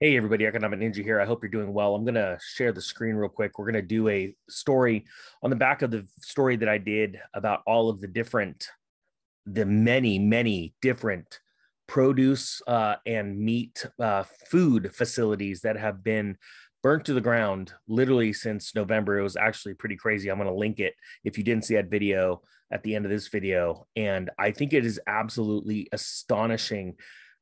Hey, everybody, Economic Ninja here. I hope you're doing well. I'm going to share the screen real quick. We're going to do a story on the back of the story that I did about all of the different, the many, many different produce uh, and meat uh, food facilities that have been burnt to the ground literally since November. It was actually pretty crazy. I'm going to link it if you didn't see that video at the end of this video. And I think it is absolutely astonishing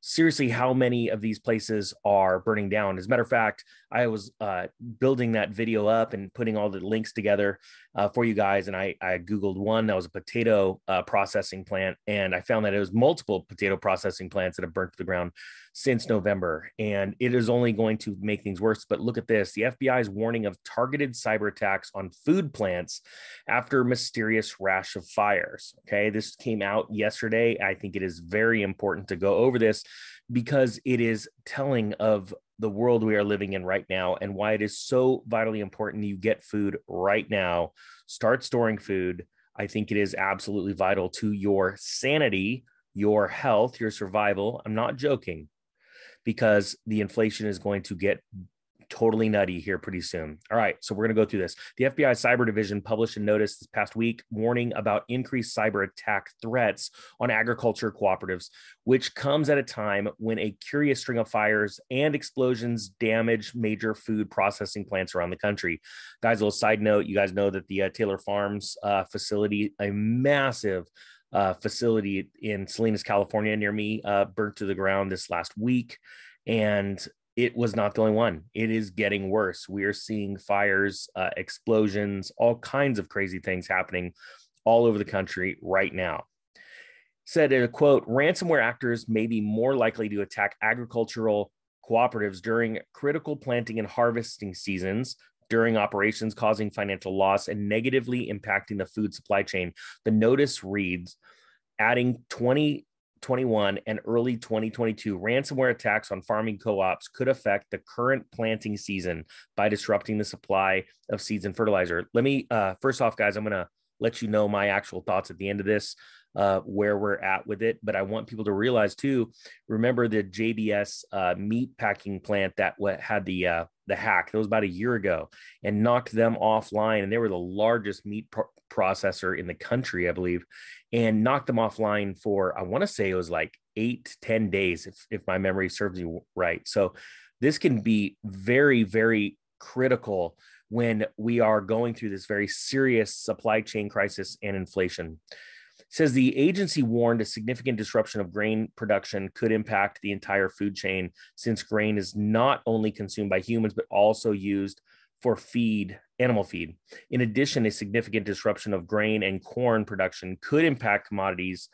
seriously how many of these places are burning down. As a matter of fact, I was uh, building that video up and putting all the links together uh, for you guys. And I, I Googled one that was a potato uh, processing plant. And I found that it was multiple potato processing plants that have burnt to the ground since November. And it is only going to make things worse. But look at this the FBI's warning of targeted cyber attacks on food plants after mysterious rash of fires. Okay. This came out yesterday. I think it is very important to go over this because it is telling of the world we are living in right now and why it is so vitally important you get food right now. Start storing food. I think it is absolutely vital to your sanity, your health, your survival. I'm not joking because the inflation is going to get totally nutty here pretty soon. All right, so we're going to go through this. The FBI Cyber Division published a notice this past week warning about increased cyber attack threats on agriculture cooperatives, which comes at a time when a curious string of fires and explosions damage major food processing plants around the country. Guys, a little side note you guys know that the uh, Taylor Farms uh, facility, a massive uh, facility in Salinas, California, near me, uh, burnt to the ground this last week. And it was not the only one. It is getting worse. We are seeing fires, uh, explosions, all kinds of crazy things happening all over the country right now. Said in a quote, ransomware actors may be more likely to attack agricultural cooperatives during critical planting and harvesting seasons, during operations, causing financial loss and negatively impacting the food supply chain. The notice reads, adding 20 2021 and early 2022 ransomware attacks on farming co-ops could affect the current planting season by disrupting the supply of seeds and fertilizer. Let me uh, first off, guys, I'm going to let you know my actual thoughts at the end of this, uh, where we're at with it. But I want people to realize too. Remember the JBS uh, meat packing plant that had the uh, the hack. That was about a year ago, and knocked them offline. And they were the largest meat pro- processor in the country, I believe, and knocked them offline for, I want to say it was like eight, ten days, if, if my memory serves me right. So this can be very, very critical when we are going through this very serious supply chain crisis and inflation. It says the agency warned a significant disruption of grain production could impact the entire food chain since grain is not only consumed by humans but also used for feed, animal feed. In addition, a significant disruption of grain and corn production could impact commodities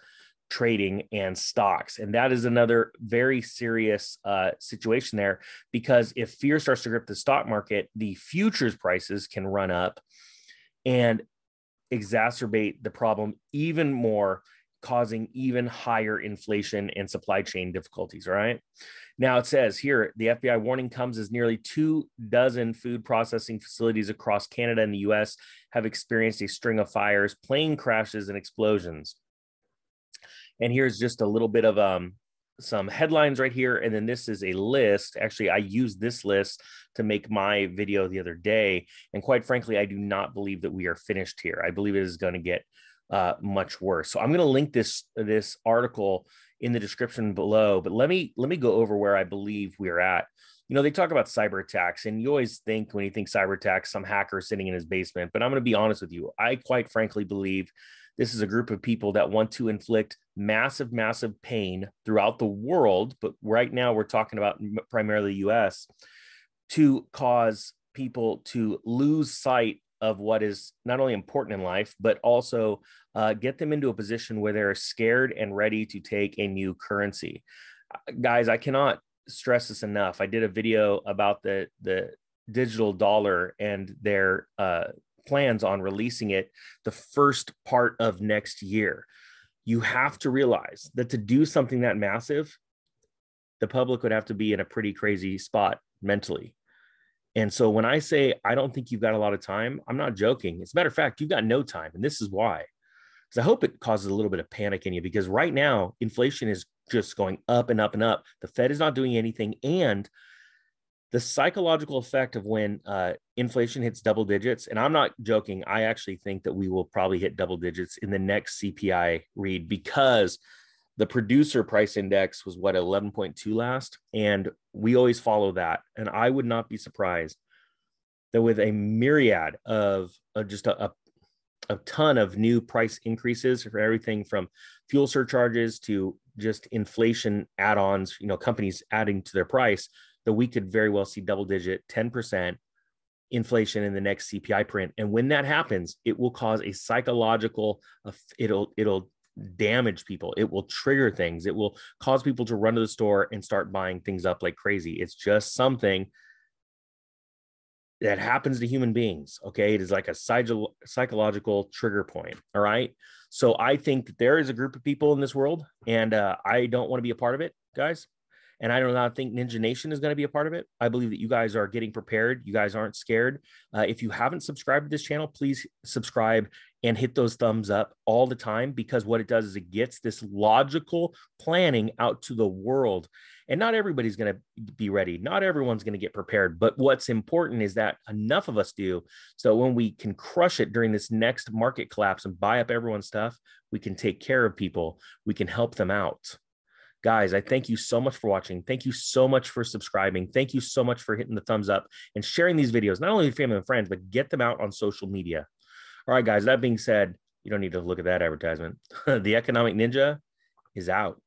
trading and stocks. And that is another very serious uh, situation there because if fear starts to grip the stock market, the futures prices can run up and exacerbate the problem even more, causing even higher inflation and supply chain difficulties. Right Now it says here the FBI warning comes as nearly two dozen food processing facilities across Canada and the US have experienced a string of fires, plane crashes, and explosions. And here's just a little bit of um, some headlines right here. And then this is a list. Actually, I used this list to make my video the other day. And quite frankly, I do not believe that we are finished here. I believe it is going to get uh, much worse. So I'm going to link this this article in the description below. But let me let me go over where I believe we're at. You know, they talk about cyber attacks, and you always think when you think cyber attacks, some hacker sitting in his basement. But I'm going to be honest with you. I quite frankly believe this is a group of people that want to inflict massive, massive pain throughout the world. But right now, we're talking about primarily US to cause people to lose sight of what is not only important in life, but also uh, get them into a position where they're scared and ready to take a new currency. Uh, guys, I cannot stress this enough. I did a video about the the digital dollar and their uh, plans on releasing it the first part of next year. You have to realize that to do something that massive, the public would have to be in a pretty crazy spot mentally. And so when I say I don't think you've got a lot of time, I'm not joking. As a matter of fact, you've got no time. And this is why. Because I hope it causes a little bit of panic in you because right now inflation is just going up and up and up. The Fed is not doing anything. And the psychological effect of when uh, inflation hits double digits, and I'm not joking, I actually think that we will probably hit double digits in the next CPI read because the producer price index was what 11.2 last, and we always follow that. And I would not be surprised that with a myriad of, of just a, a a ton of new price increases for everything from fuel surcharges to just inflation add-ons you know companies adding to their price that we could very well see double digit 10% inflation in the next CPI print. And when that happens, it will cause a psychological, it'll, it'll damage people. It will trigger things. It will cause people to run to the store and start buying things up like crazy. It's just something that happens to human beings. Okay. It is like a psychological trigger point. All right. So I think that there is a group of people in this world, and uh, I don't want to be a part of it, guys. And I do not think Ninja Nation is going to be a part of it. I believe that you guys are getting prepared. You guys aren't scared. Uh, if you haven't subscribed to this channel, please subscribe and hit those thumbs up all the time because what it does is it gets this logical planning out to the world. And not everybody's going to be ready. Not everyone's going to get prepared. But what's important is that enough of us do. So when we can crush it during this next market collapse and buy up everyone's stuff, we can take care of people. We can help them out. Guys, I thank you so much for watching. Thank you so much for subscribing. Thank you so much for hitting the thumbs up and sharing these videos, not only with family and friends, but get them out on social media. All right, guys, that being said, you don't need to look at that advertisement. the Economic Ninja is out.